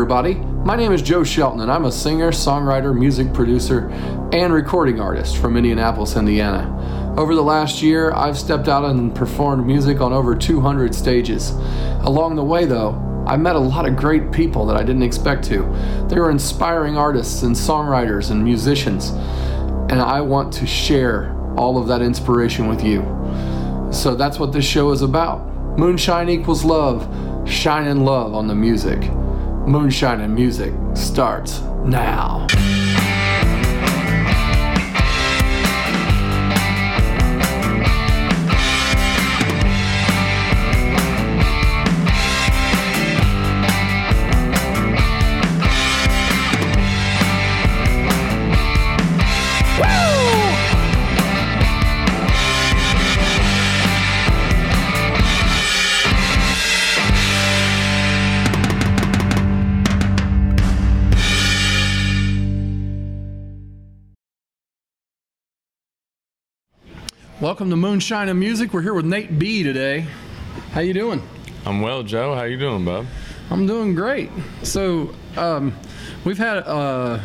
everybody. My name is Joe Shelton, and I'm a singer, songwriter, music producer, and recording artist from Indianapolis, Indiana. Over the last year, I've stepped out and performed music on over 200 stages. Along the way, though, I met a lot of great people that I didn't expect to. They were inspiring artists and songwriters and musicians, and I want to share all of that inspiration with you. So that's what this show is about. Moonshine equals love, shine in love on the music. Moonshine and music starts now. Welcome to Moonshine and Music. We're here with Nate B today. How you doing? I'm well, Joe. How you doing, bub? I'm doing great. So, um, we've had a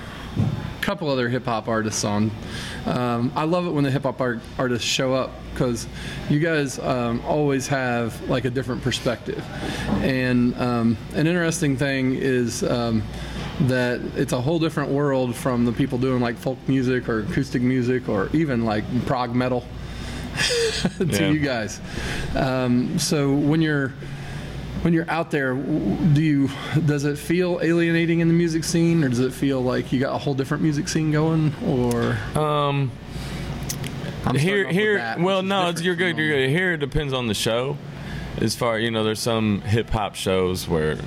couple other hip hop artists on. Um, I love it when the hip hop art- artists show up because you guys um, always have like a different perspective. And um, an interesting thing is um, that it's a whole different world from the people doing like folk music or acoustic music or even like prog metal. to Yeah. you guys. Um, so when you're when you're out there, do you does it feel alienating in the music scene, or does it feel like you got a whole different music scene going? Or Um, here, here. that, well, no, it's, you're good. You're good. Here, it depends on the show. As far you know, there's some hip hop shows where,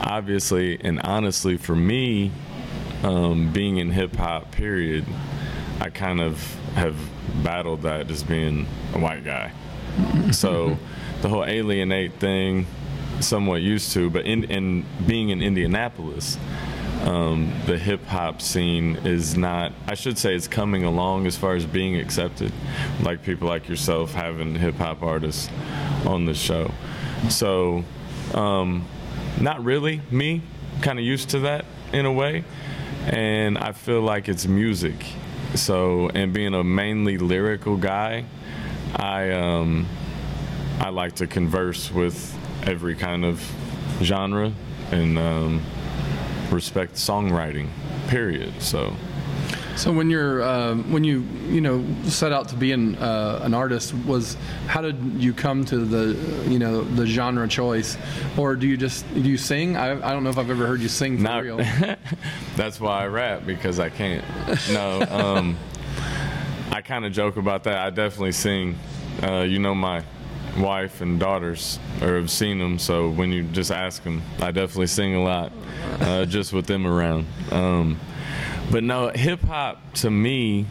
obviously and honestly, for me, um, being in hip hop, period, I kind of have battled that as being a white guy. so the whole alienate thing, somewhat used to, but in, in being in Indianapolis, um, the hip hop scene is not, I should say, it's coming along as far as being accepted. Like people like yourself having hip hop artists on the show. So, um, not really me, kind of used to that in a way. And I feel like it's music. So, and being a mainly lyrical guy, I, um, I like to converse with every kind of genre and um, respect songwriting. Period. So so when you're um, when you you know set out to be an uh, an artist, was how did you come to the you know the genre choice, or do you just do you sing? I, I don't know if I've ever heard you sing for not. real. that's why I rap because I can't. No. Um, I kind of joke about that. I definitely sing. Uh, you know my wife and daughters or have seen them so when you just ask them i definitely sing a lot uh, just with them around um, but no hip hop to me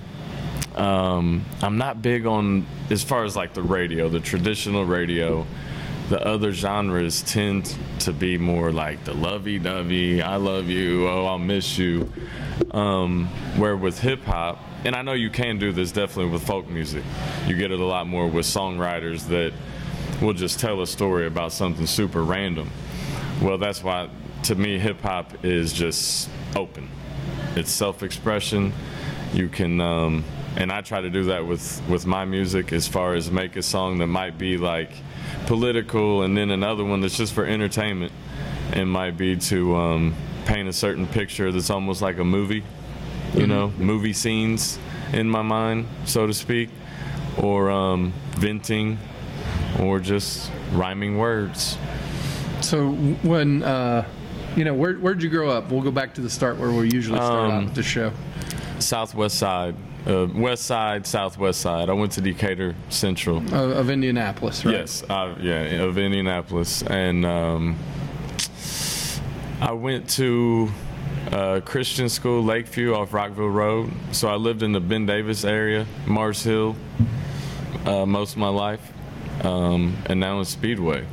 um, i'm not big on as far as like the radio the traditional radio. The other genres tend to be more like the lovey-dovey i love you oh i'll miss you. Um, where with hip-hop and i know you can do this definitely with folk music. You get it a lot more with songwriters that will just tell a story about something super random. Well that's why to me hip-hop is just open it's self-expression. You can um, and i try to do that with with my music as far as make a song that might be like political and then another one that's just for entertainment. And might be to um, paint a certain picture that's almost like a movie you know movie scenes in my mind so to speak or um, venting or just rhyming words. So when uh, you know where where'd you grow up? We'll go back to the start where we usually start Um, with the show. southwest side uh, west side southwest side i went to decatur central Of, of Indianapolis, right? Yes, uh, yeah, of Indianapolis, and um, I went to uh, Christian school, Lakeview, off Rockville Road. So I lived in the Ben Davis area, Mars Hill, uh, most of my life, um, and now in Speedway.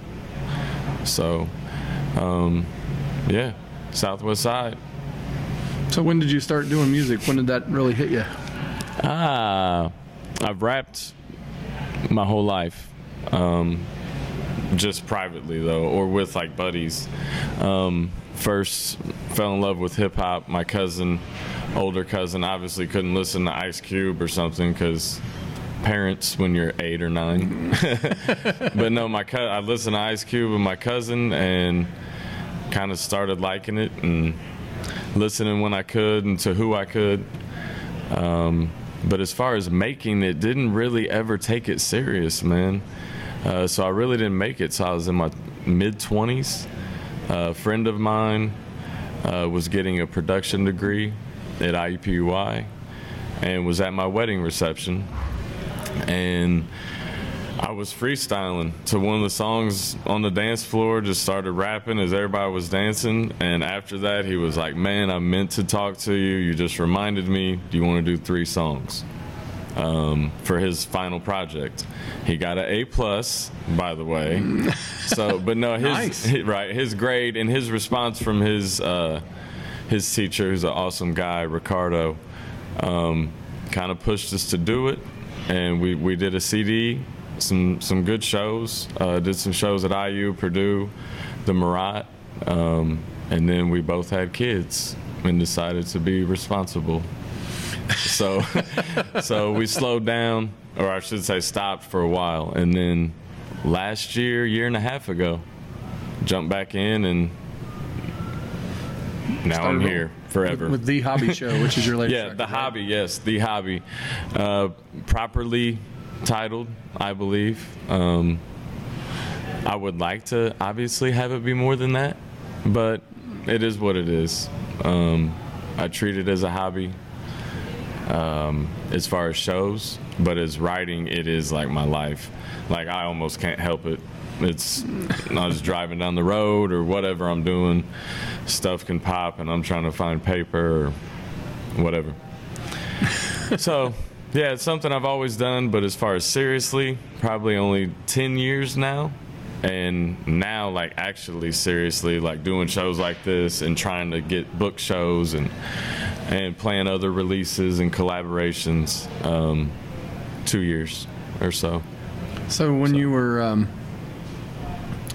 So, um, yeah, Southwest Side. So when did you start doing music? When did that really hit you? Ah, I've rapped my whole life. Um, just privately though, or with like buddies. Um, first fell in love with hip hop. My cousin, older cousin, obviously couldn't listen to Ice Cube or something because parents when you're eight or nine. but no, my co- I listened to Ice Cube with my cousin and kind of started liking it and listening when I could and to who I could. Um, but as far as making it, didn't really ever take it serious, man. Uh, so I really didn't make it. So I was in my mid 20s. a friend of mine uh, was getting a production degree at IUPUI and was at my wedding reception. And I was freestyling to one of the songs on the dance floor, just started rapping as everybody was dancing. And after that, he was like, Man, I meant to talk to you. You just reminded me. Do you want to do three songs? Um, for his final project. He got an A plus, by the way. so, but no, his Nice. right his grade and his response from his uh, his teacher, who's an awesome guy, Ricardo, um, kind of pushed us to do it, and we we did a CD, some some good shows. Uh, did some shows at IU, Purdue, the Murat, um, and then we both had kids and decided to be responsible. So, so we slowed down, or I should say, stopped for a while, and then last year, year and a half ago, jumped back in, and now I'm here forever. with the hobby show, which is your latest. yeah, record, the right? hobby. Yes, the hobby, uh, properly titled, I believe. Um, I would like to obviously have it be more than that, but it is what it is. Um, I treat it as a hobby um, as far as shows, but as writing, it is like my life. Like I almost can't help it. It's I was driving down the road or whatever I'm doing, stuff can pop, and I'm trying to find paper or whatever. so, yeah, it's something I've always done, but as far as seriously, probably only 10 years now. And now, like, actually seriously, like doing shows like this and trying to get book shows and and playing other releases and collaborations, um, two years or so. So when you were um,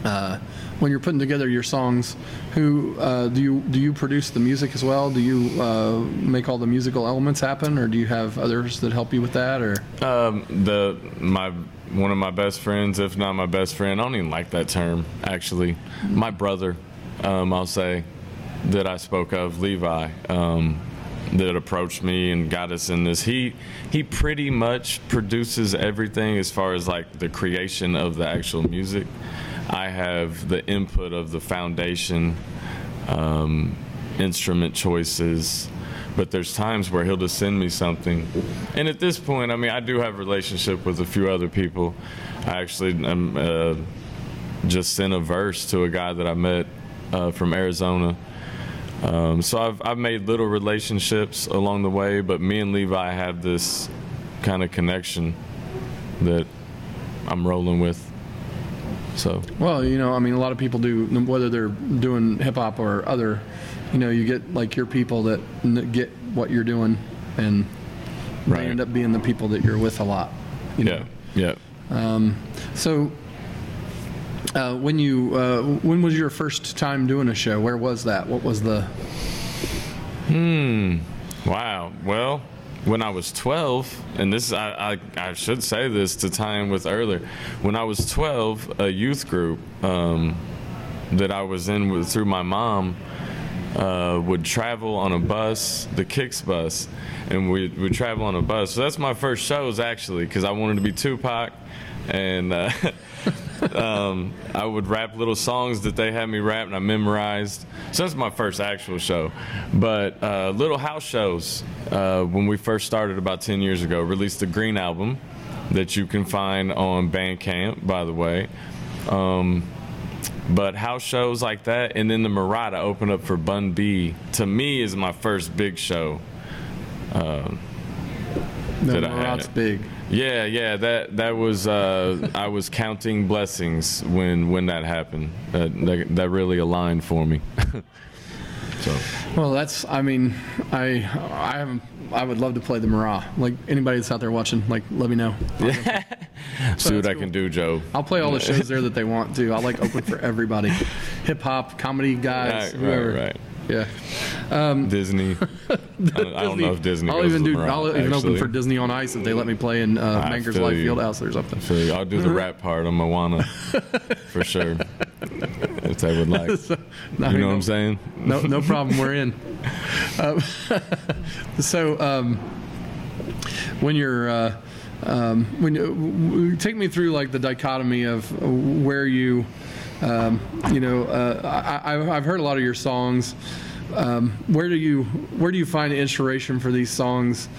uh, when you're putting together your songs, who uh, do you do you produce the music as well? Do you uh, make all the musical elements happen, or do you have others that help you with that? Or Um, the my one of my best friends, if not my best friend, I don't even like that term actually. My brother, um, I'll say, that I spoke of, Levi, um, that approached me and got us in this. He he pretty much produces everything as far as like the creation of the actual music. I have the input of the foundation, um, instrument choices, but there's times where he'll just send me something. And at this point, I mean, I do have a relationship with a few other people. I actually um, uh, just sent a verse to a guy that I met uh, from Arizona. Um, so I've, I've made little relationships along the way, but me and Levi have this kind of connection that I'm rolling with. So well, you know, I mean, a lot of people do whether they're doing hip hop or other. You know, you get like your people that get what you're doing, and Right. they end up being the people that you're with a lot. You know? yeah, yeah. So, uh, when you uh, when was your first time doing a show? Where was that? What was the? Hmm. Wow. Well, when I was 12, and this I, I, I should say this to tie in with earlier. When I was 12, a youth group um, that I was in with, through my mom uh, would travel on a bus, the Kicks bus, and we would travel on a bus. So that's my first shows actually, because I wanted to be Tupac, and uh, um, I would rap little songs that they had me rap, and I memorized. So that's my first actual show. But uh, little house shows, uh, when we first started about 10 years ago, released the Green album that you can find on Bandcamp, by the way. Um, but house shows like that, and then the Murata opened up for Bun B. To me, is my first big show. The Did I have Murat's it? big. Yeah, yeah, that that was uh, I was counting blessings when when that happened. That that, that really aligned for me. So Well, that's. I mean, I I haven't. I would love to play the Murat. Like anybody that's out there watching, like let me know. Yeah. see what I cool. can do, Joe. I'll play all the shows there that they want to. I like open for everybody, hip hop, comedy guys, Right, whoever. right, right. Yeah. Disney. I don't, I don't know if Disney. I'll goes even to do. the I'll Murat, even open for Disney on Ice if they let me play in uh, I Bankers Life you. Fieldhouse or something. I'll do the rap part on Moana for sure. if they would like. So, I You mean, know what I'm saying? No, no problem. We're in. Um, so, um, when you're, uh, um, when you, w- w- take me through like the dichotomy of where you, um, you know, uh, I, I've heard a lot of your songs. Um, where do you, where do you find inspiration for these songs?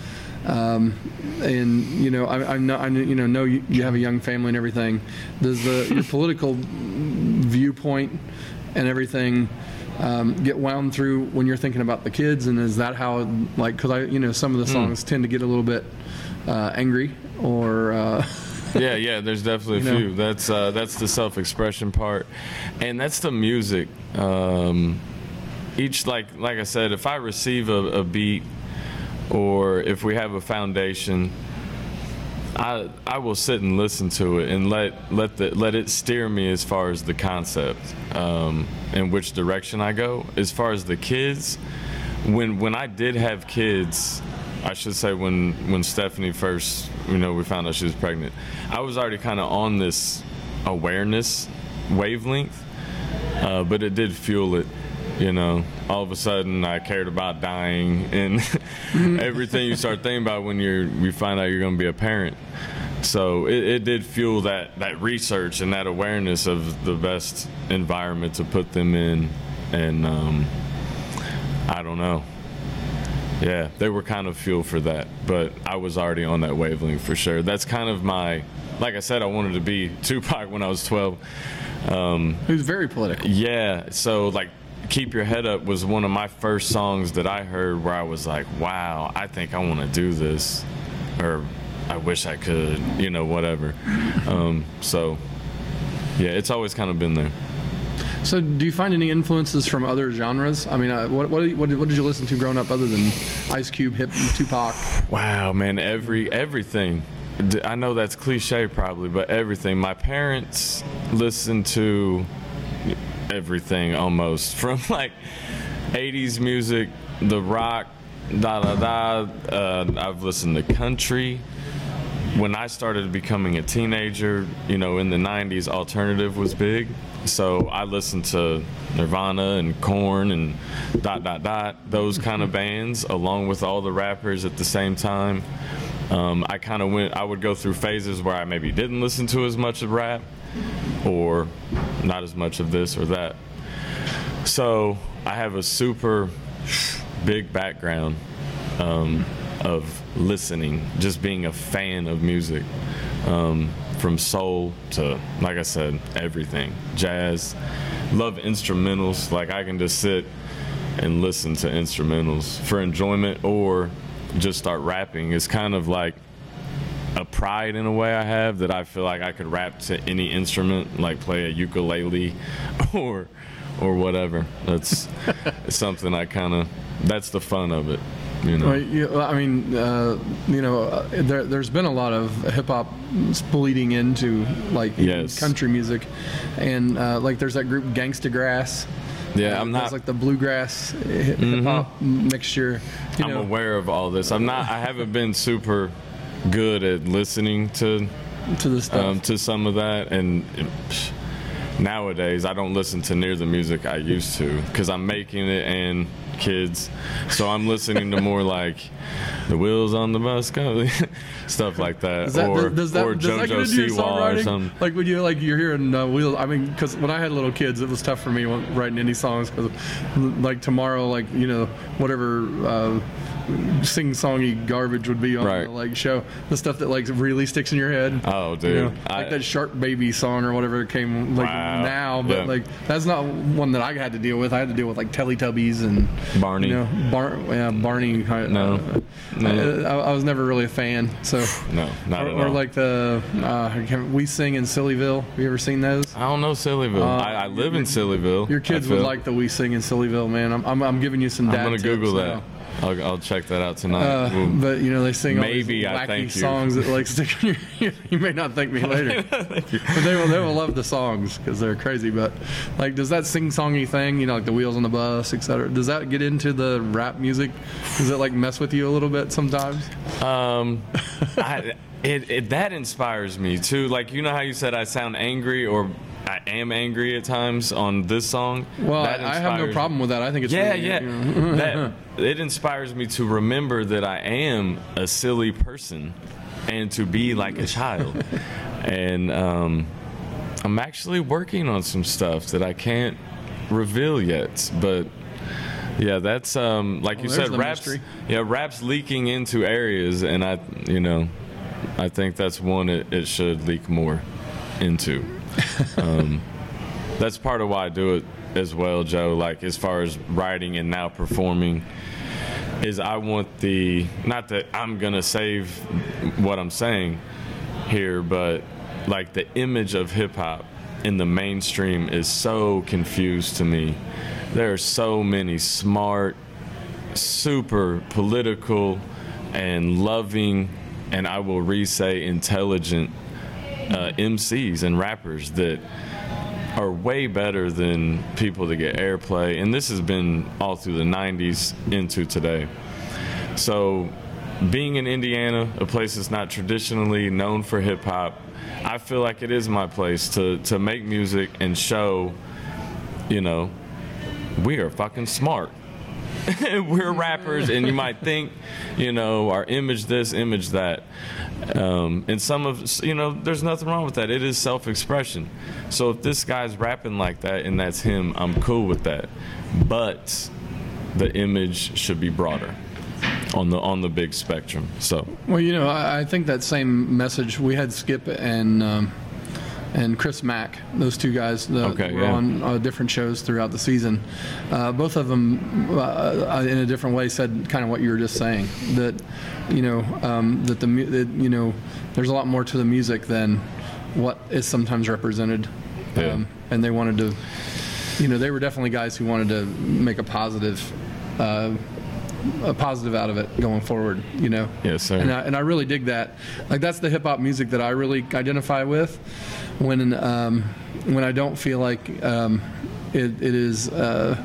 Um, and you know, I, I know, I you know, know you, you have a young family and everything. Does the your political viewpoint and everything um, get wound through when you're thinking about the kids and is that how like because i you know some of the songs tend to get a little bit uh, angry or uh, yeah, yeah. There's definitely a You know? few. That's uh, that's the self-expression part, and that's the music. Um, each like like I said, if I receive a, a beat, or if we have a foundation, I I will sit and listen to it and let let the let it steer me as far as the concept um, and which direction I go. As far as the kids, when when I did have kids, I should say when when Stephanie first, you know, we found out she was pregnant, I was already kind of on this awareness wavelength, uh, but it did fuel it. You know, all of a sudden I cared about dying and everything you start thinking about when you're you find out you're going to be a parent. So it, it did fuel that that research and that awareness of the best environment to put them in, and um, I don't know. Yeah, they were kind of fuel for that, but I was already on that wavelength for sure. That's kind of my, like I said, I wanted to be Tupac when I was 12. um who's very political Yeah, so like Keep Your Head Up was one of my first songs that I heard where I was like, wow, I think I want to do this. Or I wish I could, you know, whatever. Um, so yeah, it's always kind of been there. So do you find any influences from other genres i mean uh, what, what, what, did, you listen to growing up other than ice cube hip tupac Wow, man, every everything. I know that's cliche probably, but everything. My parents listened to everything almost from like 80s music, the rock, da da da. Uh, I've listened to country. When I started becoming a teenager, you know, in the 90s, alternative was big. So I listened to Nirvana and Korn and dot dot dot, those kind of bands, along with all the rappers at the same time. Um, I kind of went, I would go through phases where I maybe didn't listen to as much of rap or not as much of this or that. So I have a super big background um, of listening, just being a fan of music, um, from soul to, like I said, everything, jazz. Love instrumentals. Like I can just sit and listen to instrumentals for enjoyment or just start rapping. It's kind of like a pride in a way I have that I feel like I could rap to any instrument, like play a ukulele or or whatever. That's something I kind of that's the fun of it, you know. Well, I mean, uh, you know, uh, there, there's been a lot of hip hop bleeding into like Yes. country music, and uh, like there's that group Gangstagrass. Yeah, I'm not Mm-hmm. like the bluegrass hip hop mixture. You I'm aware of all this. I'm not I haven't been super good at listening to to the stuff. um, to some of that and psh, nowadays I don't listen to near the music I used to because I'm making it and kids so I'm listening to more like the wheels on the bus go stuff like that, that, or, does that, or does JoJo Siwa or something Like when you like you're hearing uh, wheels. I mean, because when I had little kids, it was tough for me writing any songs because, like tomorrow, like you know, whatever, uh, sing-songy garbage would be on Right. the like show. The stuff that like really sticks in your head. Oh, You dude. know, I- like that Shark Baby song or whatever came like Wow. now, but Yeah. like that's not one that I had to deal with. I had to deal with like Teletubbies and Barney. You know, Bar- yeah, Barney. uh, No. uh, No. I, I was never really a fan. So, No, not or, at or like the uh, we sing in Sillyville. Have you ever seen those? I don't know Sillyville. I, I live in Sillyville. Uh, Your kids would like the we sing in Sillyville, man. I'm, I'm, I'm giving you some. I'm gonna Google now. I'll, I'll check that out tonight. Uh, but you know they sing all Maybe these I wacky songs that like stick in your. Ear. You may not thank me later, but they will. They will love the songs because they're crazy. But like, does that sing songy thing, you know, like the wheels on the bus, etc. Does that get into the rap music? Does it like mess with you a little bit sometimes? Um, I, it, it that inspires me too. Like you know how you said I sound angry or I am angry at times on this song. Well, That I, I have no problem with that. I think it's Yeah, really, yeah. you know. that it inspires me to remember that I am a silly person and to be like a child. and um, I'm actually working on some stuff that I can't reveal yet, but. Yeah, that's um, like you Well, there's said, raps. mystery. Yeah, raps leaking into areas, and I, you know, I think that's one it, it should leak more into. um, that's part of why I do it as well, Joe. Like as far as writing and now performing, is I want the not that I'm gonna save what I'm saying here, but like the image of hip hop in the mainstream is so confused to me. There are so many smart, super political, and loving, and I will re-say intelligent uh, MCs and rappers that are way better than people that get airplay. And this has been all through the 90s into today. So, being in Indiana, a place that's not traditionally known for hip hop, I feel like it is my place to, to make music and show, you know, we are fucking smart. We're rappers, and you might think, you know, our image this, image that. Um, and some of, you know, there's nothing wrong with that. It is self expression. So if this guy's rapping like that and that's him, I'm cool with that. But the image should be broader on the on the big spectrum. So Well, you know, I, I think that same message we had Skip and um, and Chris Mack, those two guys that Okay, were yeah. on uh, different shows throughout the season. Uh, both of them, uh, in a different way, said kind of what you were just saying. That you know um, that the that, you know there's a lot more to the music than what is sometimes represented. Um, Yeah. and they wanted to, you know, they were definitely guys who wanted to make a positive. Uh, a positive out of it going forward, you know. Yes, sir. And I, and I really dig that. Like that's the hip hop music that I really identify with. When um, when I don't feel like um, it, it is, uh,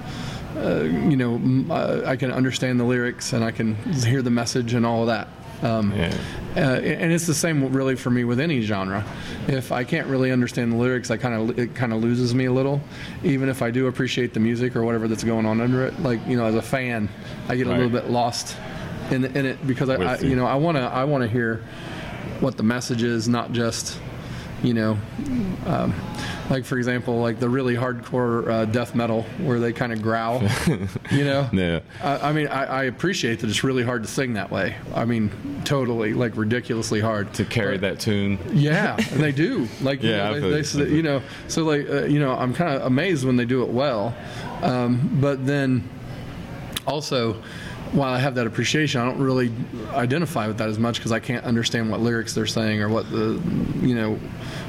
uh, you know, uh, I can understand the lyrics and I can hear the message and all of that. Um, Yeah. uh, and it's the same really for me with any genre. If I can't really understand the lyrics, I kind of it kind of loses me a little. Even if I do appreciate the music or whatever that's going on under it, like you know, as a fan, I get a little bit lost in in it because I, I you. know I want to I want to hear what the message is, not just you know. Um, like for example, like the really hardcore uh, death metal where they kind of growl, you know. Yeah. I, I mean, I, I appreciate that it's really hard to sing that way. I mean, totally, like ridiculously hard to carry that tune, Yeah, and they do. Like, you Yeah, know, I they, they, you. you know, so like, uh, you know, I'm kind of amazed when they do it well. Um, but then also, while I have that appreciation, I don't really identify with that as much because I can't understand what lyrics they're saying or what the, you know,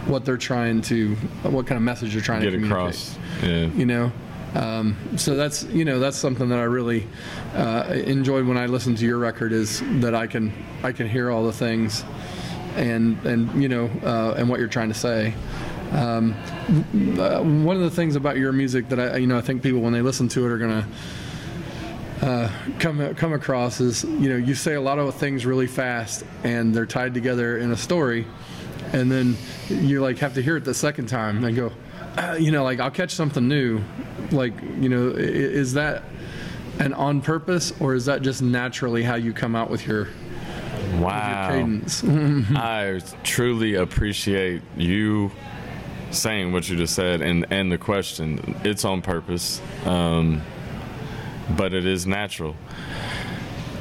what they're trying to, what kind of message they're trying get to communicate across. Yeah. you know um, so that's you know that's something that I really uh, enjoyed when I listened to your record is that I can I can hear all the things and and you know uh, and what you're trying to say um, uh, one of the things about your music that I you know I think people when they listen to it are gonna uh, come come across is you know you say a lot of things really fast and they're tied together in a story and then you like have to hear it the second time and go uh, you know like I'll catch something new like you know is that an on purpose or is that just naturally how you come out with your, Wow. cadence I truly appreciate you saying what you just said and, and the question. It's on purpose, um, but it is natural.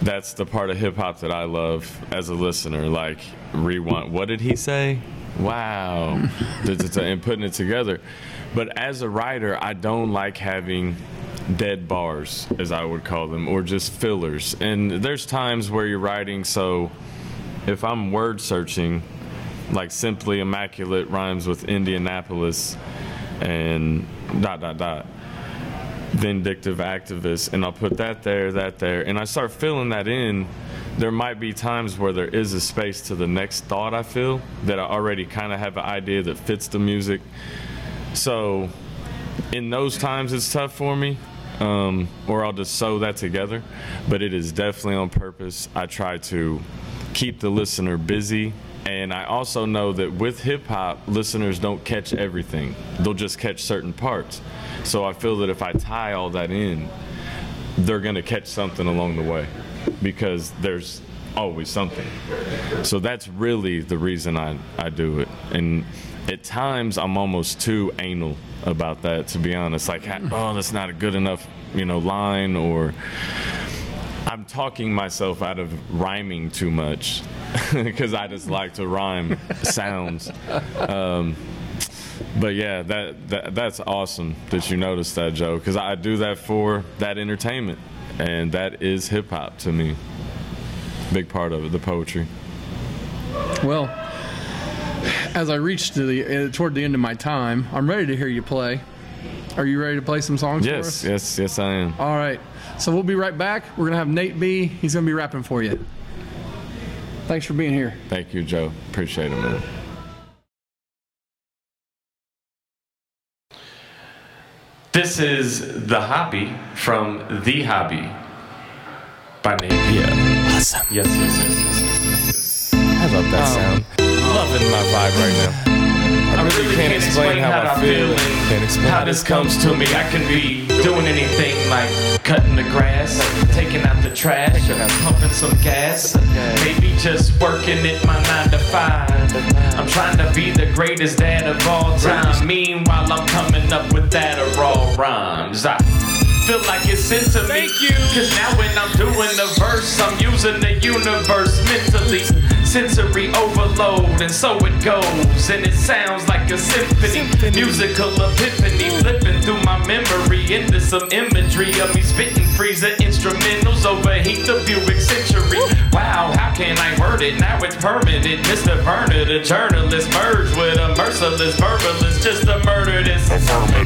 that's the part of hip hop that I love as a listener. Like rewind. What did he say? Wow, and putting it together. But as a writer, I don't like having dead bars, as I would call them, or just fillers. And there's times where you're writing, so if I'm word searching, like simply immaculate rhymes with Indianapolis and dot dot dot vindictive activist and I'll put that there, that there, and I start filling that in, there might be times where there is a space to the next thought I feel that I already kind of have an idea that fits the music. So in those times it's tough for me. Um, or I'll just sew that together, but it is definitely on purpose. I try to keep the listener busy and I also know that with hip hop, listeners don't catch everything. They'll just catch certain parts. So I feel that if I tie all that in, they're going to catch something along the way because there's always something. So that's really the reason I, I do it. And at times I'm almost too anal about that, to be honest. Like, oh, that's not a good enough, you know, line or I'm talking myself out of rhyming too much because I just like to rhyme sounds. Um, but yeah, that, that that's awesome that you noticed that, Joe, because I do that for that entertainment, and that is hip hop to me. Big part of it, the poetry. Well, as I reach to the uh, toward the end of my time, I'm ready to hear you play. Are you ready to play some songs yes, for us? Yes, yes, I am. All right. So we'll be right back. We're gonna have Nate B. He's gonna be rapping for you. Thanks for being here. Thank you, Joe. Appreciate it, man. This is The Hobby from The Hobby by Nate Yeah. Awesome. Yes, yes, yes, yes, yes, yes. I love that um, sound. Loving my vibe right now. I really can't explain how I feel and how this comes to me. I can be doing anything like cutting the grass, taking out the trash, or pumping some gas. Maybe just working it my nine to five. I'm trying to be the greatest dad of all time. Meanwhile, I'm coming up with that of raw rhymes. I feel like it's sent to me. Thank you. Cause now when I'm doing the verse, I'm using the universe mentally sensory overload, and so it goes. And it sounds like a symphony, symphony. musical epiphany, flipping through my memory into some imagery of me spitting freezer instrumentals, overheat the Buick Century. Wow, how can I word it? Now it's permanent. Mr. Burner, the journalist, merge with a merciless verbalist, just a murder this.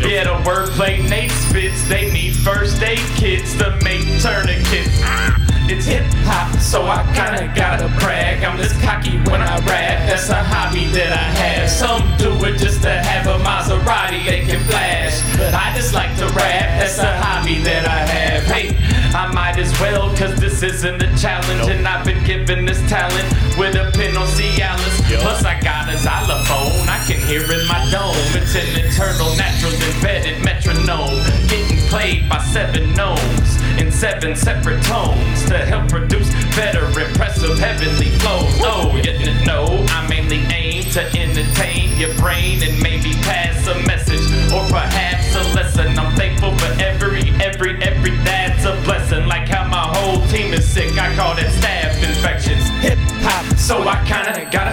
Yeah, the wordplay Nate spits, they need first aid kits to make tourniquets. It's hip hop, so I kinda gotta brag. I'm this cocky when I rap, that's a hobby that I have. Some do it just to have a Maserati they can flash. But I just like to rap, that's a hobby that I have. Hey, I might as well, cause this isn't a challenge. Nope. And I've been given this talent with a pin on Cialis. Yep. Plus, I got a xylophone, I can hear in my dome. It's an eternal, natural, embedded metronome. Getting played by seven gnomes in seven separate tones to help produce better, impressive, heavenly flows. Oh, you didn't know I mainly aim to entertain your brain and maybe pass a message or perhaps a lesson. I'm thankful for every, every, every that's a blessing. Like how my whole team is sick, I call it staph infections. Hip hop, so I kinda gotta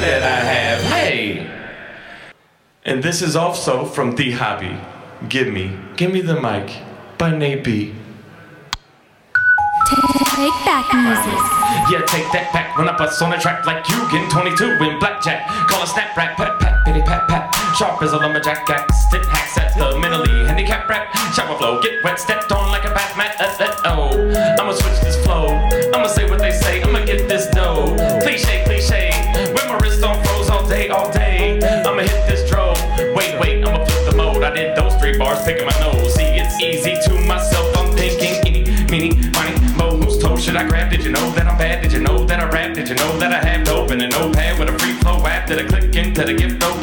that I have. Hey! And this is also from The Hobby. Give me, give me the mic by Nate B. Take back music. Yeah, take that back. Run up us on a track like you get 22 in blackjack. Call a snap rap, pat pat, pitty pat pat. Sharp as a lumberjack, axe, stick hacks at the mentally handicapped rap. Shower flow, get wet, stepped on like a bat mat. Uh, uh, oh, I'ma switch this flow. Bars, picking my nose. See, it's easy to myself. I'm thinking, any, meeny, miny, mo. Whose toe should I grab? Did you know that I'm bad? Did you know that I rap? Did you know that I have to open a notepad with a free flow app? Did I click into the gift though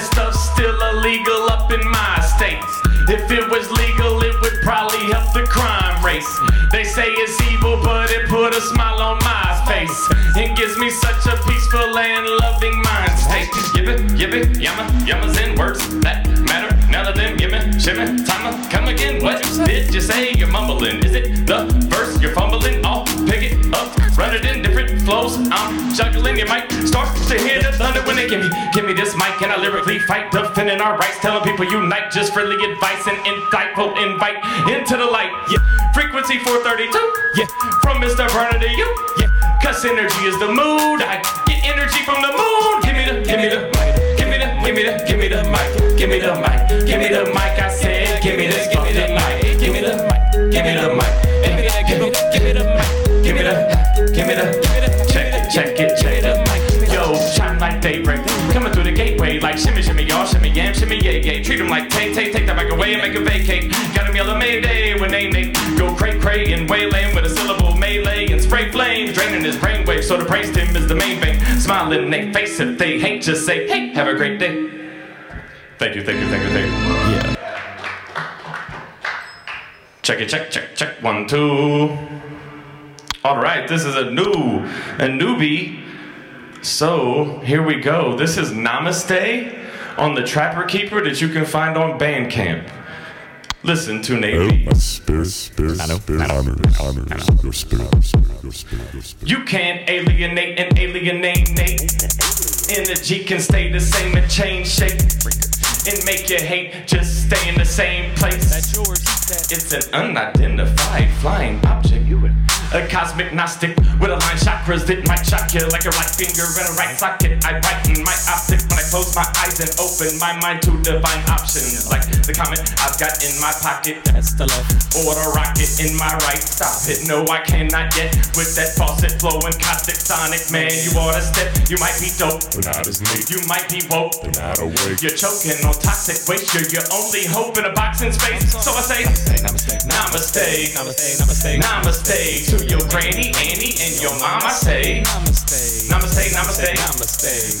stuff still illegal up in my states? If it was legal, it would probably help the crime race. They say it's evil, but it put a smile on my face. It gives me such a peaceful and loving mind state. Yippee, yippee, yamma, yammas in words that matter. None of them, gimme, shimmy, timer, come again. What did you say? You're mumbling. Flows. I'm juggling. You might start to hear the thunder when they give me, give me this mic and I lyrically fight, defending our rights, telling people unite, just friendly advice and insightful invite into the light. Yeah, frequency 432. Yeah, from Mr. Burner to you. Yeah, cause energy is the mood. I get energy from the moon. Give me the, give me the mic. Give me the, give me the, give me the mic. Give me the mic. Give me the mic. I said, give me this, give me the mic. Give me the mic. Give me the mic. Give me the, give me the mic. Give me the, give me the, check it, check it, check it. Yo, shine like daybreak. Coming through the gateway like shimmy, shimmy, y'all, shimmy, yam, shimmy, yay, yay. Treat them like take, take, take that back away and make a vacate. Got them yelling Mayday when they, they go cray, cray and waylaying with a syllable melee and spray flames, draining his brainwave. So the praise him is the main thing. Smiling in their face if they hate, just say, hey, have a great day. Thank you, thank you, thank you, thank you. Yeah. Check it, check, check, check. One, two. All right, this is a new, a newbie. So here we go. This is Namaste on the Trapper Keeper that you can find on Bandcamp. Listen to spirit. You can't alienate and alienate Nate. Energy can stay the same and change shape. And make you hate, just stay in the same place. It's an unidentified flying object. A cosmic gnostic with a line chakras that might shock you like a right finger in a right socket. I brighten my optic when I close my eyes and open my mind to divine options. Like the comet I've got in my pocket. That's the left. Or the rocket in my right. Stop it. No, I cannot yet. With that faucet flowing caustic sonic. Man, you ought to step. You might be dope. But not as me, You might be woke. But not awake. You're choking on toxic waste. You're your only hope in a boxing space. So I say, Namaste, Namaste, Namaste, Namaste, Namaste to your granny, Annie, and your mama. Say, Namaste, Namaste, Namaste,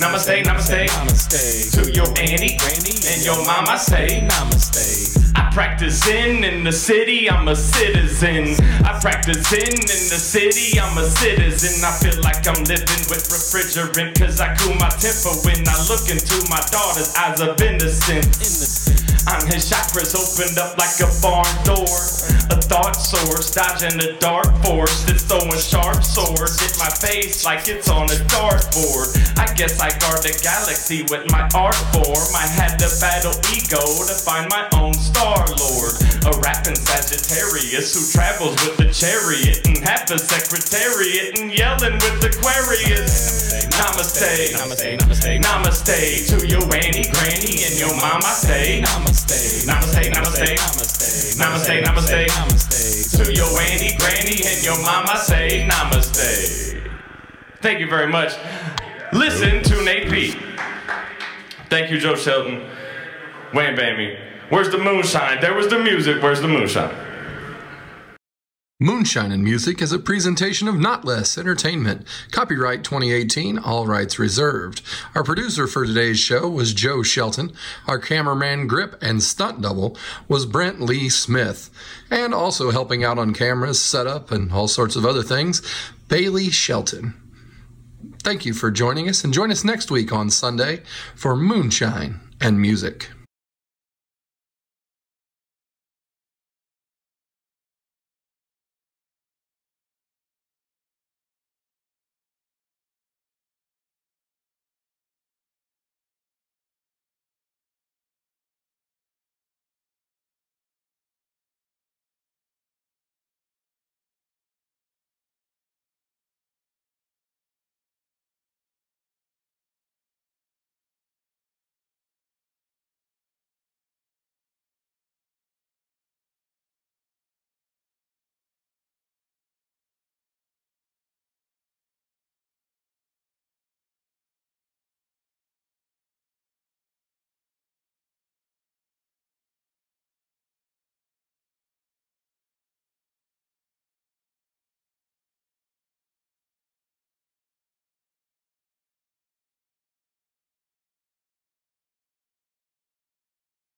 Namaste, Namaste, Namaste to your Annie, Granny, and your mama. Say, Namaste. I practice in in the city. I'm a citizen. I practice in in the city. I'm a citizen. I feel like I'm living with refrigerant. Cause I cool my temper when I look into my daughter's eyes of innocence. I'm his chakras opened up like a barn door. A thought source, dodging the dark force that's throwing sharp swords at my face like it's on a dartboard. I guess I guard the galaxy with my art form. I had to battle ego to find my own Star Lord. A rapping Sagittarius who travels with the chariot and half a secretariat and yelling with Aquarius. Namaste, namaste, namaste, namaste to your Annie, Granny, and your mama. Say namaste, namaste, namaste, namaste, namaste, namaste, namaste to your Annie, Granny, and your mama. Say namaste. Thank you very much. Listen to Nate B. Thank you, Joe Shelton. Wham Bammy. Where's the moonshine? There was the music. Where's the moonshine? Moonshine and Music is a presentation of Not Less Entertainment. Copyright 2018, all rights reserved. Our producer for today's show was Joe Shelton. Our cameraman, grip, and stunt double was Brent Lee Smith. And also helping out on cameras, setup, and all sorts of other things, Bailey Shelton. Thank you for joining us, and join us next week on Sunday for Moonshine and Music.